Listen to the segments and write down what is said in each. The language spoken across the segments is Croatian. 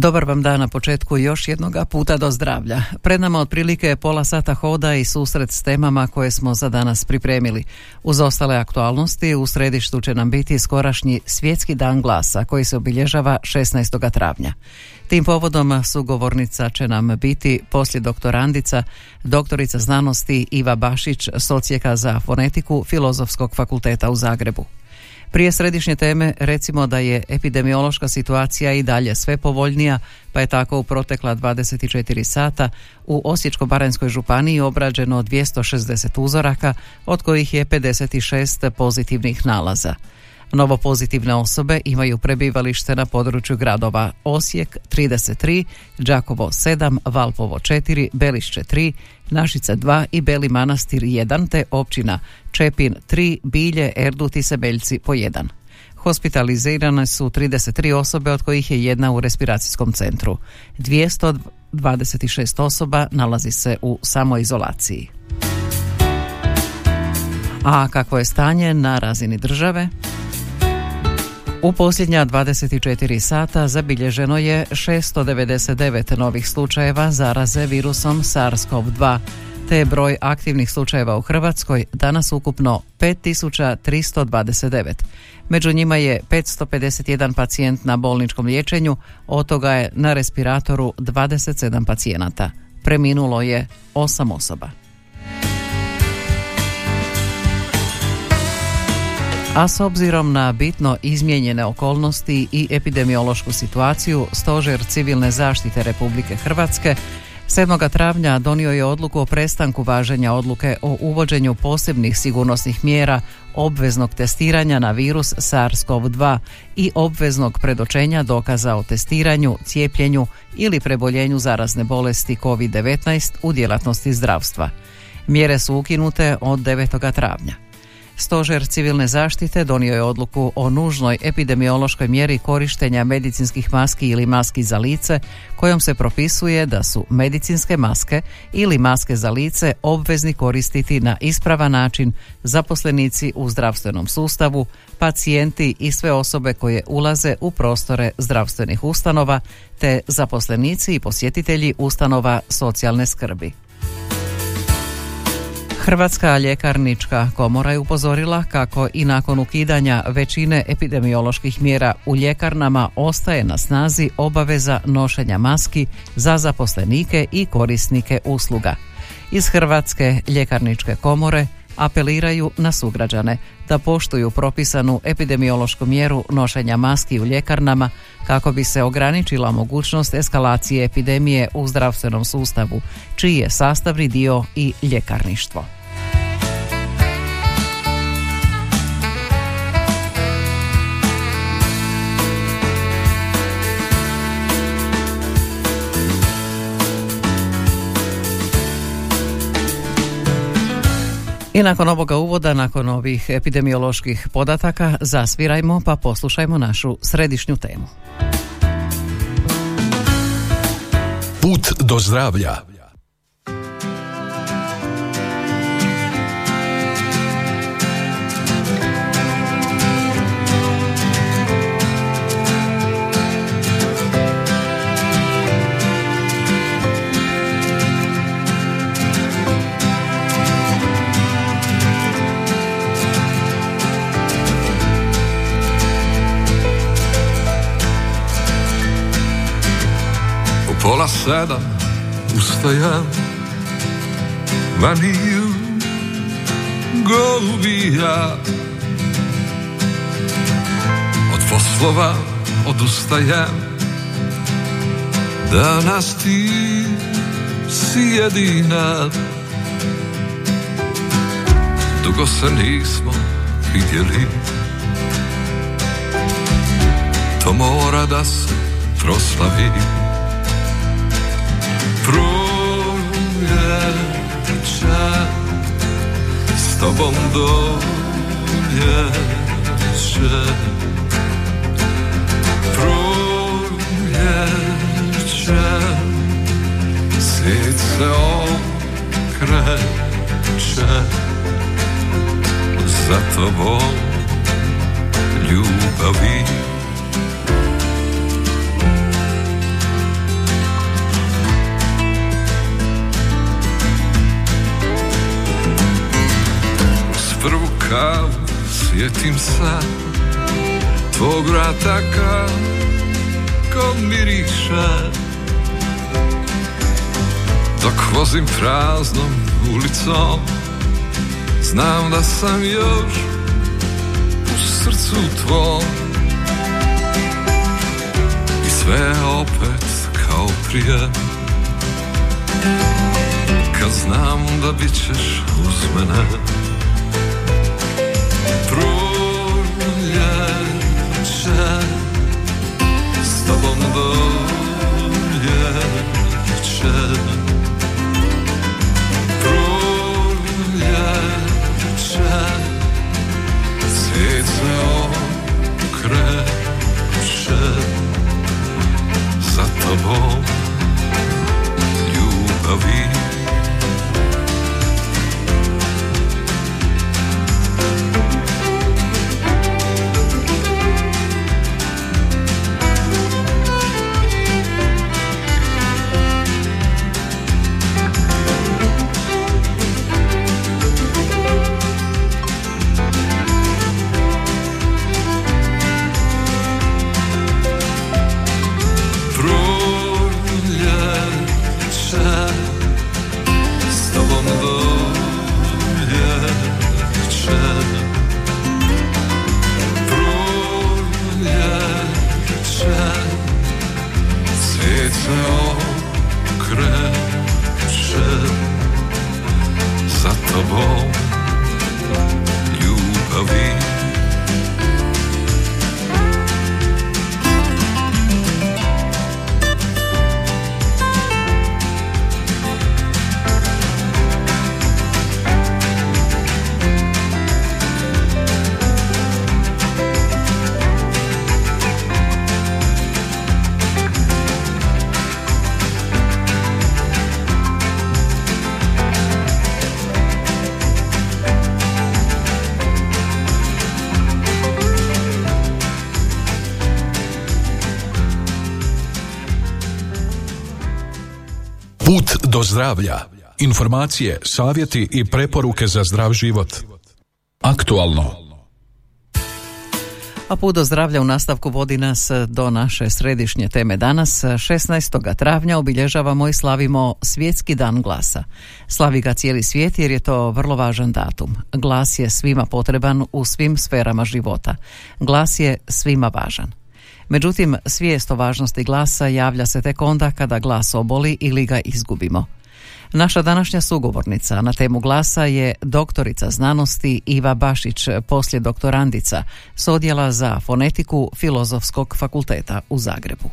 Dobar vam dan na početku još jednoga puta do zdravlja. Pred nama otprilike pola sata hoda i susret s temama koje smo za danas pripremili. Uz ostale aktualnosti u središtu će nam biti skorašnji svjetski dan glasa koji se obilježava 16. travnja. Tim povodom sugovornica će nam biti poslije doktorandica, doktorica znanosti Iva Bašić, socijeka za fonetiku Filozofskog fakulteta u Zagrebu. Prije središnje teme recimo da je epidemiološka situacija i dalje sve povoljnija, pa je tako u protekla 24 sata u Osječko-baranjskoj županiji obrađeno 260 uzoraka, od kojih je 56 pozitivnih nalaza. Novo pozitivne osobe imaju prebivalište na području gradova Osijek 33, Đakovo 7, Valpovo 4, Belišće 3, Našice 2 i Beli Manastir 1 te općina Čepin 3, Bilje, Erdut i Sebeljci po 1. Hospitalizirane su 33 osobe od kojih je jedna u respiracijskom centru. 226 osoba nalazi se u samoizolaciji. A kako je stanje na razini države? U posljednja 24 sata zabilježeno je 699 novih slučajeva zaraze virusom SARS-CoV-2, te je broj aktivnih slučajeva u Hrvatskoj danas ukupno 5329. Među njima je 551 pacijent na bolničkom liječenju, od toga je na respiratoru 27 pacijenata. Preminulo je 8 osoba. A s obzirom na bitno izmijenjene okolnosti i epidemiološku situaciju, Stožer civilne zaštite Republike Hrvatske 7. travnja donio je odluku o prestanku važenja odluke o uvođenju posebnih sigurnosnih mjera obveznog testiranja na virus SARS-CoV-2 i obveznog predočenja dokaza o testiranju, cijepljenju ili preboljenju zarazne bolesti COVID-19 u djelatnosti zdravstva. Mjere su ukinute od 9. travnja. Stožer civilne zaštite donio je odluku o nužnoj epidemiološkoj mjeri korištenja medicinskih maski ili maski za lice, kojom se propisuje da su medicinske maske ili maske za lice obvezni koristiti na ispravan način zaposlenici u zdravstvenom sustavu, pacijenti i sve osobe koje ulaze u prostore zdravstvenih ustanova, te zaposlenici i posjetitelji ustanova socijalne skrbi. Hrvatska ljekarnička komora je upozorila kako i nakon ukidanja većine epidemioloških mjera u ljekarnama ostaje na snazi obaveza nošenja maski za zaposlenike i korisnike usluga. Iz Hrvatske ljekarničke komore apeliraju na sugrađane da poštuju propisanu epidemiološku mjeru nošenja maski u ljekarnama kako bi se ograničila mogućnost eskalacije epidemije u zdravstvenom sustavu, čiji je sastavni dio i ljekarništvo. I nakon ovoga uvoda, nakon ovih epidemioloških podataka, zasvirajmo pa poslušajmo našu središnju temu. Put do zdravlja. Pola sedam ustajem Maniju golubija. Od poslova odustajem. Danas ti si jedina. Dugo se nismo vidjeli. To mora da se proslavi proljeća s tobom dođe proljeće Svijet se okreće Za tobom ljubavi prvu kavu sjetim se Tvog vrata kako miriše Dok vozim praznom ulicom Znam da sam još u srcu tvom. I sve opet kao prije. Kad znam da bit ćeš uz mene Proljeće S tobom doljeće Proljeće Svijet se okreće Za tobom ljubavi zdravlja. Informacije, savjeti i preporuke za zdrav život. Aktualno. A put do zdravlja u nastavku vodi nas do naše središnje teme danas. 16. travnja obilježavamo i slavimo Svjetski dan glasa. Slavi ga cijeli svijet jer je to vrlo važan datum. Glas je svima potreban u svim sferama života. Glas je svima važan. Međutim, svijest o važnosti glasa javlja se tek onda kada glas oboli ili ga izgubimo. Naša današnja sugovornica na temu glasa je doktorica znanosti Iva Bašić, poslije doktorandica s odjela za fonetiku Filozofskog fakulteta u Zagrebu.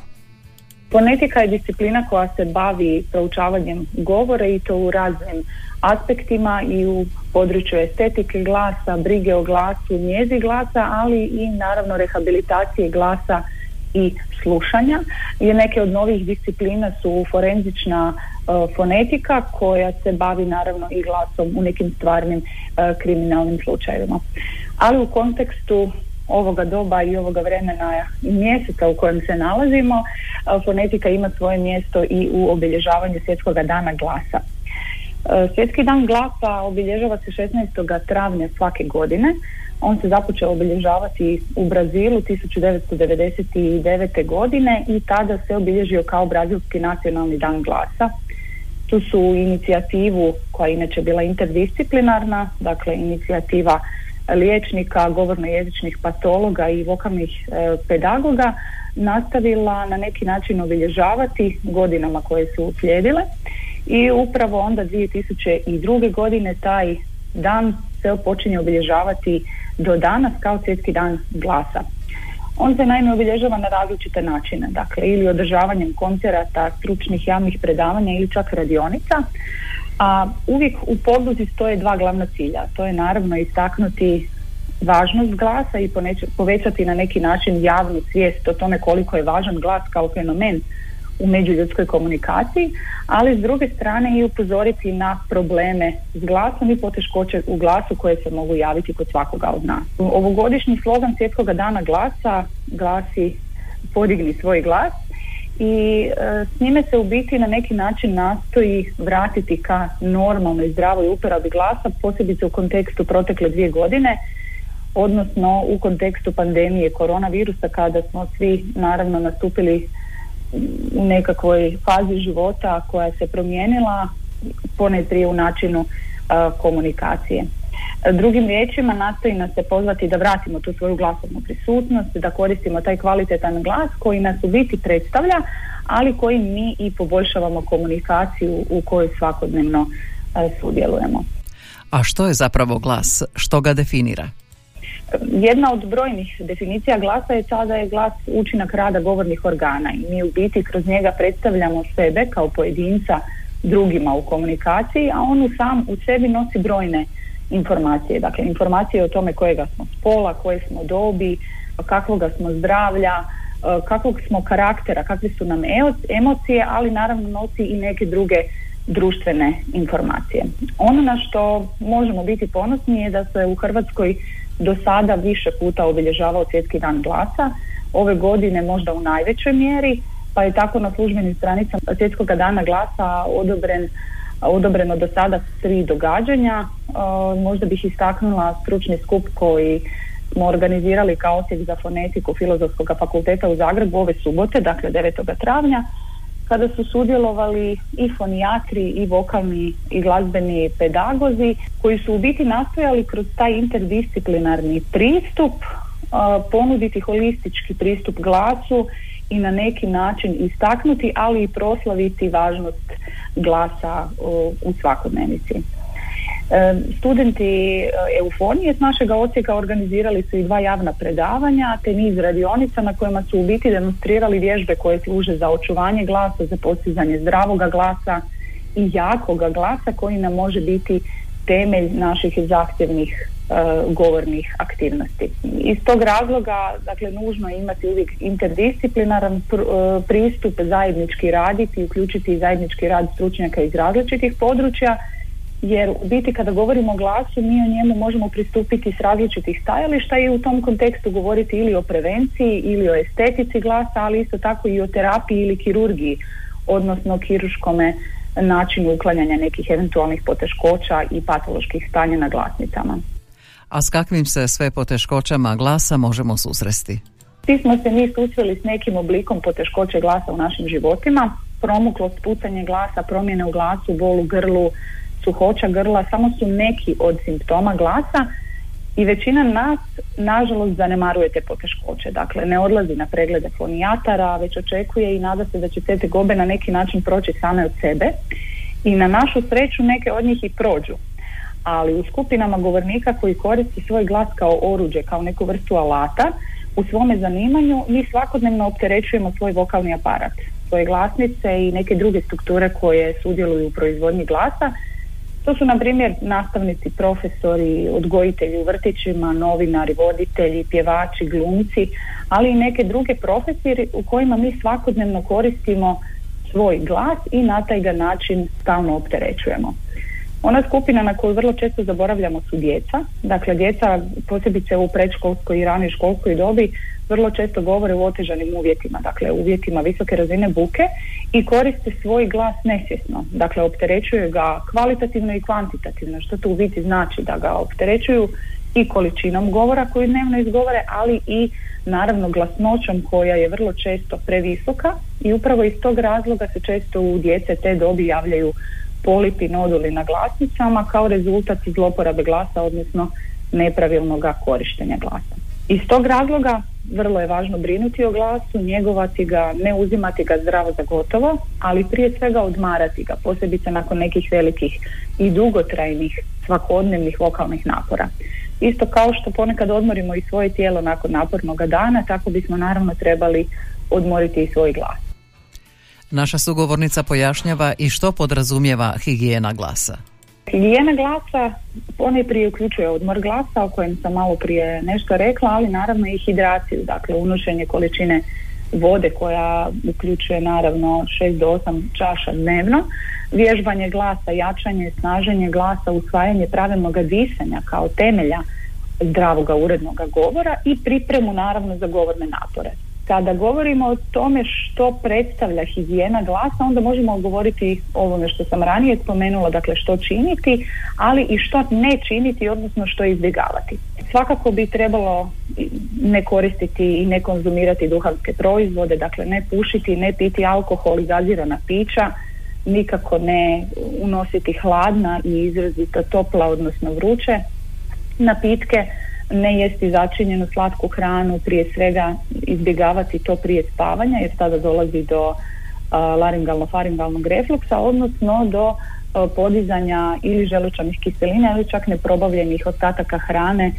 Fonetika je disciplina koja se bavi proučavanjem govora i to u raznim aspektima i u području estetike glasa, brige o glasu, njezi glasa, ali i naravno rehabilitacije glasa i slušanja. I neke od novih disciplina su forenzična e, fonetika koja se bavi naravno i glasom u nekim stvarnim e, kriminalnim slučajevima. Ali u kontekstu ovoga doba i ovoga vremena i mjeseca u kojem se nalazimo, e, fonetika ima svoje mjesto i u obilježavanju svjetskog dana glasa. Svjetski dan glasa obilježava se 16. travnja svake godine. On se započeo obilježavati u Brazilu 1999. godine i tada se obilježio kao Brazilski nacionalni dan glasa. Tu su inicijativu koja je inače bila interdisciplinarna, dakle inicijativa liječnika, govorno-jezičnih patologa i vokalnih e, pedagoga nastavila na neki način obilježavati godinama koje su uslijedile i upravo onda 2002. godine taj dan se počinje obilježavati do danas kao svjetski dan glasa. On se naime obilježava na različite načine, dakle ili održavanjem koncerata, stručnih javnih predavanja ili čak radionica, A uvijek u podluzi stoje dva glavna cilja. To je naravno istaknuti važnost glasa i povećati na neki način javnu svijest o tome koliko je važan glas kao fenomen u međuljudskoj komunikaciji, ali s druge strane i upozoriti na probleme s glasom i poteškoće u glasu koje se mogu javiti kod svakoga od nas. Ovogodišnji slogan Svjetskog dana glasa glasi podigni svoj glas i e, s njime se u biti na neki način nastoji vratiti ka normalnoj zdravoj uporabi glasa, posebice u kontekstu protekle dvije godine, odnosno u kontekstu pandemije koronavirusa kada smo svi naravno nastupili u nekakvoj fazi života koja se promijenila ponajprije u načinu komunikacije. Drugim riječima nastoji nas se pozvati da vratimo tu svoju glasovnu prisutnost, da koristimo taj kvalitetan glas koji nas u biti predstavlja, ali koji mi i poboljšavamo komunikaciju u kojoj svakodnevno sudjelujemo. A što je zapravo glas? Što ga definira? Jedna od brojnih definicija glasa je ta da je glas učinak rada govornih organa i mi u biti kroz njega predstavljamo sebe kao pojedinca drugima u komunikaciji, a on sam u sebi nosi brojne informacije. Dakle, informacije o tome kojega smo spola, koje smo dobi, kakvoga smo zdravlja, kakvog smo karaktera, kakve su nam emocije, ali naravno nosi i neke druge društvene informacije. Ono na što možemo biti ponosni je da se u Hrvatskoj do sada više puta obilježavao svjetski dan glasa, ove godine možda u najvećoj mjeri, pa je tako na službenim stranicama svjetskog dana glasa odobren odobreno do sada tri događanja. možda bih istaknula stručni skup koji smo organizirali kao osjek za fonetiku Filozofskog fakulteta u Zagrebu ove subote, dakle 9. travnja, kada su sudjelovali i fonijatri i vokalni i glazbeni pedagozi koji su u biti nastojali kroz taj interdisciplinarni pristup ponuditi holistički pristup glasu i na neki način istaknuti, ali i proslaviti važnost glasa u svakodnevici. Studenti e, Eufonije s našeg odsjeka organizirali su i dva javna predavanja te niz radionica na kojima su u biti demonstrirali vježbe koje služe za očuvanje glasa, za postizanje zdravoga glasa i jakoga glasa koji nam može biti temelj naših zahtjevnih e, govornih aktivnosti. Iz tog razloga, dakle, nužno je imati uvijek interdisciplinaran e, pristup, zajednički raditi, uključiti zajednički rad stručnjaka iz različitih područja jer u biti kada govorimo o glasu mi o njemu možemo pristupiti s različitih stajališta i u tom kontekstu govoriti ili o prevenciji ili o estetici glasa, ali isto tako i o terapiji ili kirurgiji, odnosno kiruškome načinu uklanjanja nekih eventualnih poteškoća i patoloških stanja na glasnicama. A s kakvim se sve poteškoćama glasa možemo susresti? Svi smo se mi susreli s nekim oblikom poteškoće glasa u našim životima, promuklost, pucanje glasa, promjene u glasu, bol u grlu, suhoća grla samo su neki od simptoma glasa i većina nas nažalost zanemaruje te poteškoće. Dakle, ne odlazi na preglede fonijatara, već očekuje i nada se da će te tegobe na neki način proći same od sebe i na našu sreću neke od njih i prođu. Ali u skupinama govornika koji koristi svoj glas kao oruđe, kao neku vrstu alata, u svome zanimanju mi svakodnevno opterećujemo svoj vokalni aparat, svoje glasnice i neke druge strukture koje sudjeluju u proizvodnji glasa to su na primjer nastavnici, profesori, odgojitelji u vrtićima, novinari, voditelji, pjevači, glumci, ali i neke druge profesije u kojima mi svakodnevno koristimo svoj glas i na taj ga način stalno opterećujemo. Ona skupina na koju vrlo često zaboravljamo su djeca. Dakle, djeca posebice u predškolskoj i ranoj školskoj dobi vrlo često govore u otežanim uvjetima, dakle uvjetima visoke razine buke i koriste svoj glas nesvjesno. Dakle, opterećuju ga kvalitativno i kvantitativno, što to u biti znači da ga opterećuju i količinom govora koju dnevno izgovore, ali i naravno glasnoćom koja je vrlo često previsoka i upravo iz tog razloga se često u djece te dobi javljaju polipi noduli na glasnicama kao rezultat zloporabe glasa, odnosno nepravilnog korištenja glasa. Iz tog razloga vrlo je važno brinuti o glasu, njegovati ga, ne uzimati ga zdravo za gotovo, ali prije svega odmarati ga, posebice nakon nekih velikih i dugotrajnih svakodnevnih vokalnih napora. Isto kao što ponekad odmorimo i svoje tijelo nakon napornog dana, tako bismo naravno trebali odmoriti i svoj glas. Naša sugovornica pojašnjava i što podrazumijeva higijena glasa. Higijena glasa prije uključuje odmor glasa o kojem sam malo prije nešto rekla, ali naravno i hidraciju, dakle unošenje količine vode koja uključuje naravno 6 do 8 čaša dnevno, vježbanje glasa, jačanje, snaženje glasa, usvajanje pravilnog disanja kao temelja zdravoga urednog govora i pripremu naravno za govorne napore. Kada govorimo o tome što predstavlja higijena glasa, onda možemo govoriti o ovome što sam ranije spomenula, dakle što činiti, ali i što ne činiti, odnosno što izbjegavati. Svakako bi trebalo ne koristiti i ne konzumirati duhanske proizvode, dakle ne pušiti, ne piti alkohol i gazirana pića, nikako ne unositi hladna i izrazito topla, odnosno vruće napitke, ne jesti začinjenu slatku hranu, prije svega izbjegavati to prije spavanja jer tada dolazi do laringalno-faringalnog refluksa, odnosno do podizanja ili želučanih kiselina ili čak neprobavljenih ostataka hrane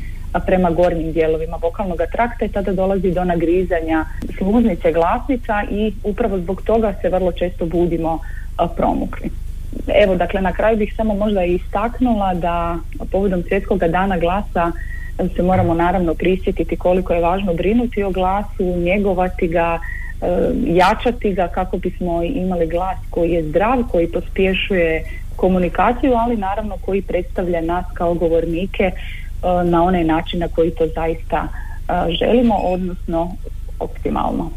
prema gornjim dijelovima vokalnog trakta i tada dolazi do nagrizanja sluznice glasnica i upravo zbog toga se vrlo često budimo promukli. Evo, dakle, na kraju bih samo možda istaknula da povodom svjetskog dana glasa se moramo naravno prisjetiti koliko je važno brinuti o glasu, njegovati ga, e, jačati ga kako bismo imali glas koji je zdrav, koji pospješuje komunikaciju, ali naravno koji predstavlja nas kao govornike e, na onaj način na koji to zaista e, želimo, odnosno optimalno.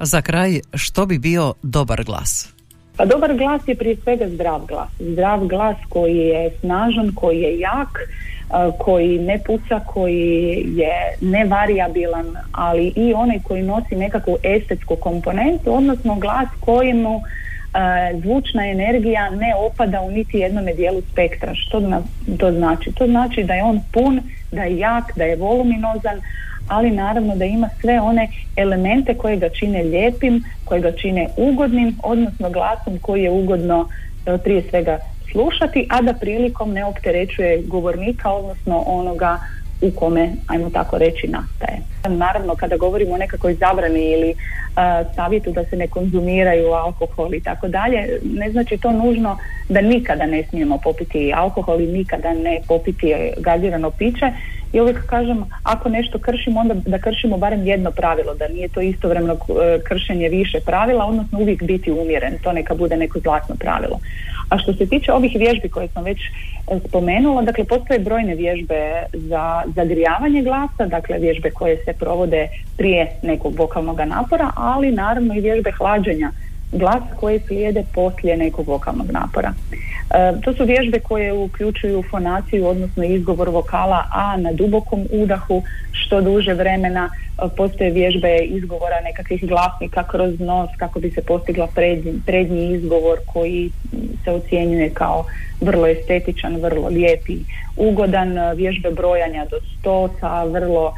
Za kraj, što bi bio dobar glas? Pa dobar glas je prije svega zdrav glas. Zdrav glas koji je snažan, koji je jak, koji ne puca, koji je nevariabilan, ali i onaj koji nosi nekakvu estetsku komponentu, odnosno glas kojemu zvučna energija ne opada u niti jednome dijelu spektra. Što to znači? To znači da je on pun, da je jak, da je voluminozan, ali naravno da ima sve one elemente koje ga čine lijepim, koje ga čine ugodnim, odnosno glasom koji je ugodno e, prije svega slušati, a da prilikom ne opterećuje govornika, odnosno onoga u kome, ajmo tako reći, nastaje. Naravno, kada govorimo o nekakvoj zabrani ili uh, savjetu da se ne konzumiraju alkohol i tako dalje, ne znači to nužno da nikada ne smijemo popiti alkohol i nikada ne popiti gazirano piće, i uvijek kažem ako nešto kršimo onda da kršimo barem jedno pravilo, da nije to istovremeno e, kršenje više pravila, odnosno uvijek biti umjeren, to neka bude neko zlatno pravilo. A što se tiče ovih vježbi koje sam već e, spomenula, dakle postoje brojne vježbe za zagrijavanje glasa, dakle vježbe koje se provode prije nekog vokalnog napora, ali naravno i vježbe hlađenja glas koje slijede poslije nekog vokalnog napora. E, to su vježbe koje uključuju fonaciju, odnosno izgovor vokala A na dubokom udahu što duže vremena. E, postoje vježbe izgovora nekakvih glasnika kroz nos kako bi se postigla prednji, prednji izgovor koji se ocjenjuje kao vrlo estetičan, vrlo lijepi, ugodan. E, vježbe brojanja do sto sa vrlo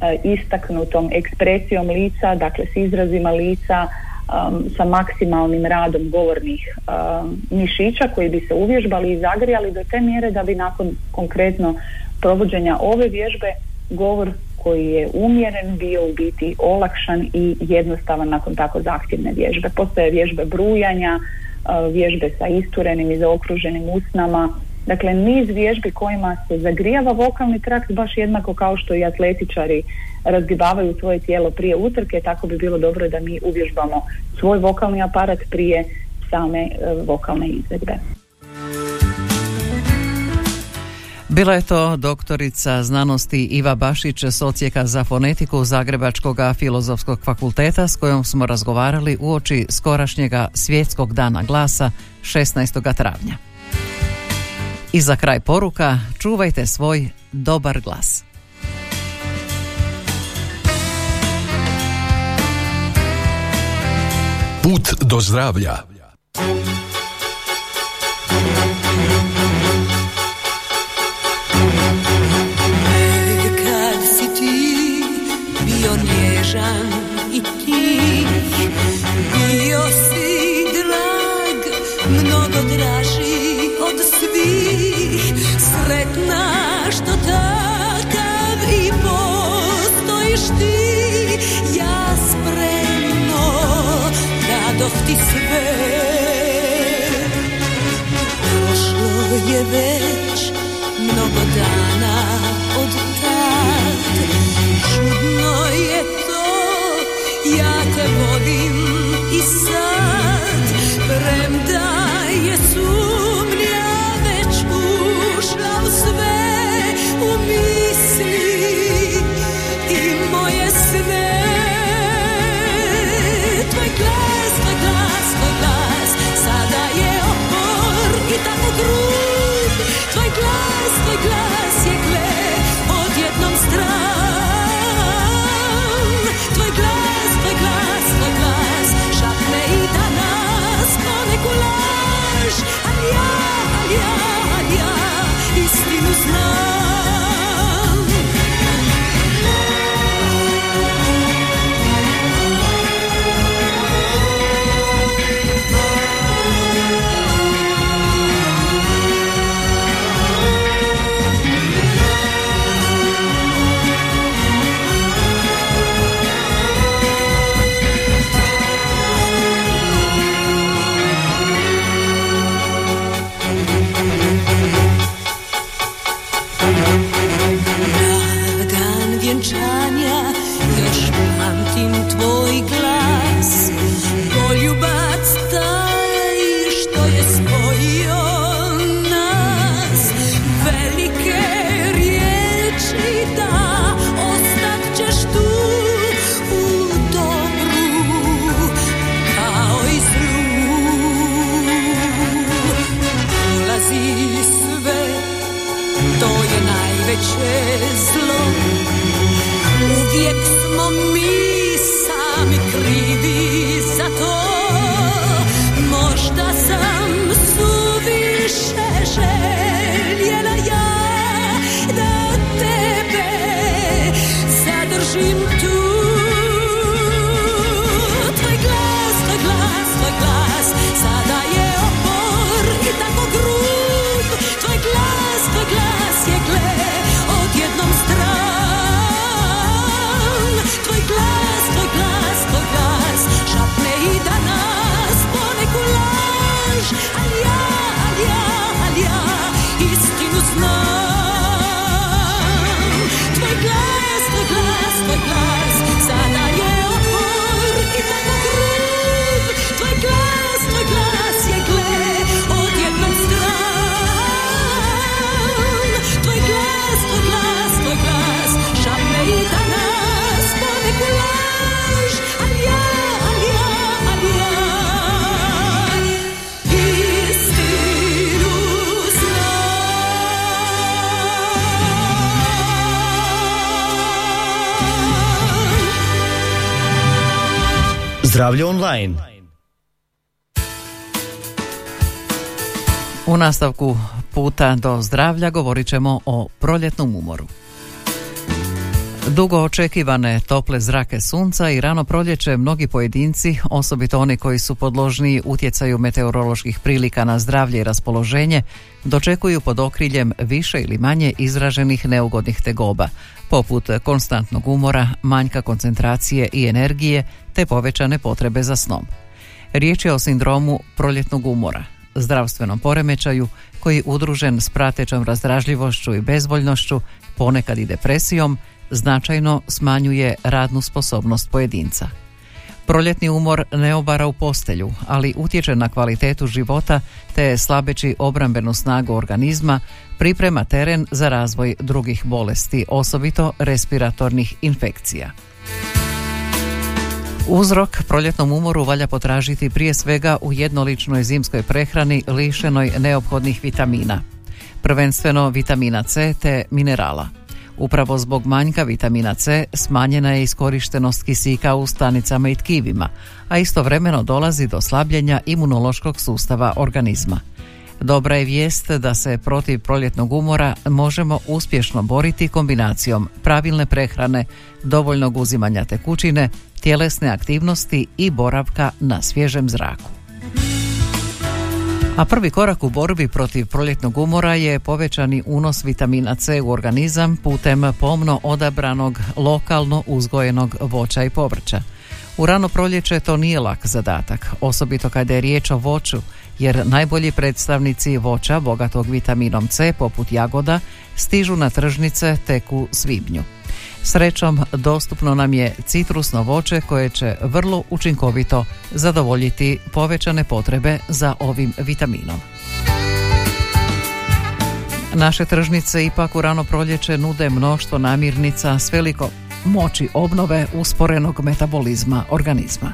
e, istaknutom ekspresijom lica, dakle s izrazima lica, um, sa maksimalnim radom govornih um, mišića koji bi se uvježbali i zagrijali do te mjere da bi nakon konkretno provođenja ove vježbe govor koji je umjeren bio u biti olakšan i jednostavan nakon tako zahtjevne vježbe. Postoje vježbe brujanja, uh, vježbe sa isturenim i zaokruženim usnama, Dakle, niz vježbi kojima se zagrijava vokalni trakt baš jednako kao što i atletičari razgibavaju svoje tijelo prije utrke, tako bi bilo dobro da mi uvježbamo svoj vokalni aparat prije same e, vokalne izvedbe. Bila je to doktorica znanosti Iva Bašić s ocijeka za fonetiku Zagrebačkog filozofskog fakulteta s kojom smo razgovarali uoči skorašnjega svjetskog dana glasa 16. travnja. I za kraj poruka, čuvajte svoj dobar glas. Put do zdravlja. Ti, sve. Prošlo je već mnogo dana od tad Čudno je to, ja te vodim i sad. Premda je sumnja već ušla u sve U misli grub Tvoj glas, tvoj glas je gle Odjednom stran Zdravlje online. U nastavku puta do zdravlja govorit ćemo o proljetnom umoru. Dugo očekivane tople zrake sunca i rano proljeće mnogi pojedinci, osobito oni koji su podložniji utjecaju meteoroloških prilika na zdravlje i raspoloženje, dočekuju pod okriljem više ili manje izraženih neugodnih tegoba, poput konstantnog umora, manjka koncentracije i energije te povećane potrebe za snom. Riječ je o sindromu proljetnog umora, zdravstvenom poremećaju koji udružen s pratećom razdražljivošću i bezvoljnošću, ponekad i depresijom, značajno smanjuje radnu sposobnost pojedinca. Proljetni umor ne obara u postelju, ali utječe na kvalitetu života te slabeći obrambenu snagu organizma, priprema teren za razvoj drugih bolesti, osobito respiratornih infekcija. Uzrok proljetnom umoru valja potražiti prije svega u jednoličnoj zimskoj prehrani lišenoj neophodnih vitamina. Prvenstveno vitamina C te minerala. Upravo zbog manjka vitamina C smanjena je iskorištenost kisika u stanicama i tkivima, a istovremeno dolazi do slabljenja imunološkog sustava organizma. Dobra je vijest da se protiv proljetnog umora možemo uspješno boriti kombinacijom pravilne prehrane, dovoljnog uzimanja tekućine, tjelesne aktivnosti i boravka na svježem zraku. A prvi korak u borbi protiv proljetnog umora je povećani unos vitamina C u organizam putem pomno odabranog lokalno uzgojenog voća i povrća. U rano proljeće to nije lak zadatak, osobito kada je riječ o voću, jer najbolji predstavnici voća bogatog vitaminom C poput jagoda stižu na tržnice tek u svibnju. Srećom, dostupno nam je citrusno voće koje će vrlo učinkovito zadovoljiti povećane potrebe za ovim vitaminom. Naše tržnice ipak u rano proljeće nude mnoštvo namirnica s veliko moći obnove usporenog metabolizma organizma.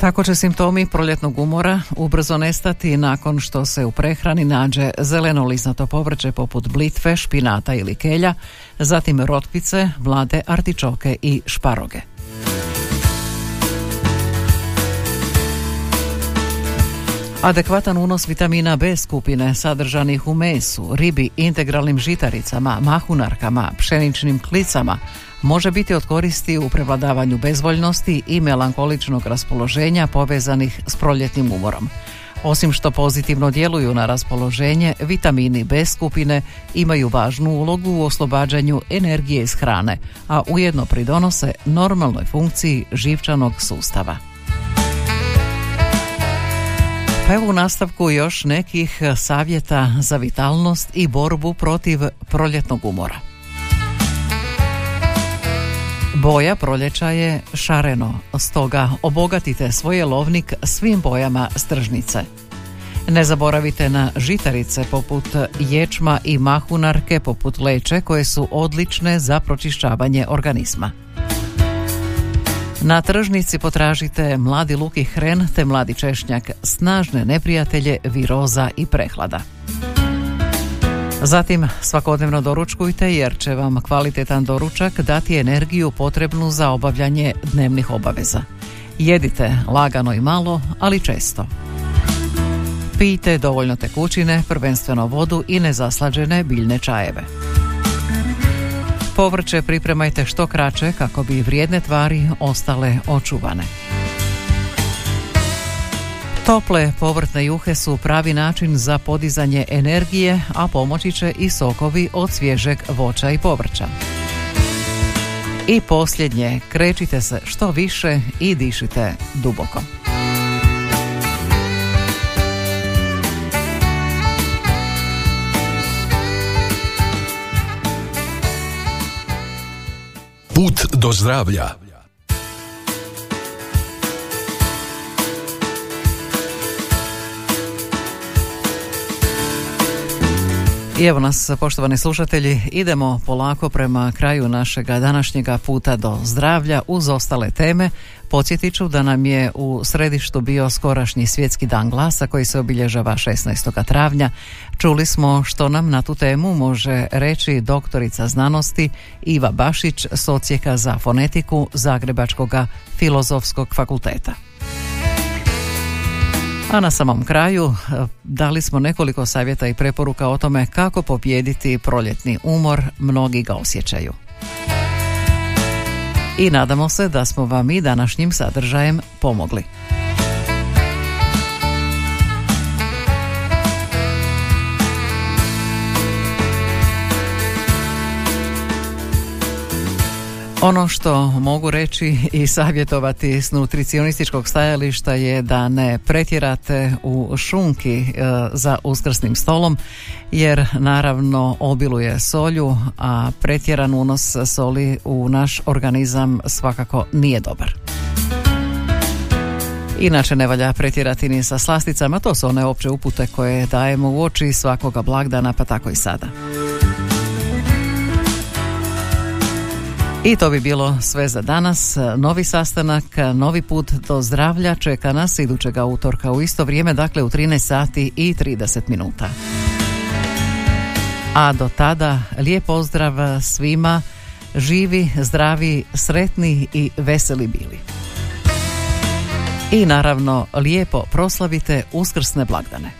Tako će simptomi proljetnog umora ubrzo nestati nakon što se u prehrani nađe zeleno lisnato povrće poput blitve, špinata ili kelja, zatim rotpice, mlade artičoke i šparoge. Adekvatan unos vitamina B skupine sadržanih u mesu, ribi, integralnim žitaricama, mahunarkama, pšeničnim klicama može biti od koristi u prevladavanju bezvoljnosti i melankoličnog raspoloženja povezanih s proljetnim umorom. Osim što pozitivno djeluju na raspoloženje, vitamini B skupine imaju važnu ulogu u oslobađanju energije iz hrane, a ujedno pridonose normalnoj funkciji živčanog sustava. Pa evo u nastavku još nekih savjeta za vitalnost i borbu protiv proljetnog umora. Boja proljeća je šareno, stoga obogatite svoj lovnik svim bojama stržnice. Ne zaboravite na žitarice poput ječma i mahunarke poput leče koje su odlične za pročišćavanje organizma. Na tržnici potražite mladi luk i hren te mladi češnjak, snažne neprijatelje viroza i prehlada. Zatim svakodnevno doručkujte jer će vam kvalitetan doručak dati energiju potrebnu za obavljanje dnevnih obaveza. Jedite lagano i malo, ali često. Pijte dovoljno tekućine, prvenstveno vodu i nezaslađene biljne čajeve. Povrće pripremajte što kraće kako bi vrijedne tvari ostale očuvane. Tople povrtne juhe su pravi način za podizanje energije, a pomoći će i sokovi od svježeg voća i povrća. I posljednje, krećite se što više i dišite duboko. Do zdravlja I evo nas, poštovani slušatelji, idemo polako prema kraju našega današnjega puta do zdravlja uz ostale teme. Podsjetit ću da nam je u središtu bio skorašnji svjetski dan glasa koji se obilježava 16. travnja. Čuli smo što nam na tu temu može reći doktorica znanosti Iva Bašić, socijeka za fonetiku Zagrebačkog filozofskog fakulteta. A na samom kraju e, dali smo nekoliko savjeta i preporuka o tome kako pobijediti proljetni umor, mnogi ga osjećaju. I nadamo se da smo vam i današnjim sadržajem pomogli. Ono što mogu reći i savjetovati s nutricionističkog stajališta je da ne pretjerate u šunki e, za uskrsnim stolom jer naravno obiluje solju, a pretjeran unos soli u naš organizam svakako nije dobar. Inače ne valja pretjerati ni sa slasticama, to su one opće upute koje dajemo u oči svakoga blagdana pa tako i sada. I to bi bilo sve za danas. Novi sastanak, novi put do zdravlja čeka nas idućega utorka u isto vrijeme, dakle u 13 sati i 30 minuta. A do tada lijep pozdrav svima, živi, zdravi, sretni i veseli bili. I naravno lijepo proslavite uskrsne blagdane.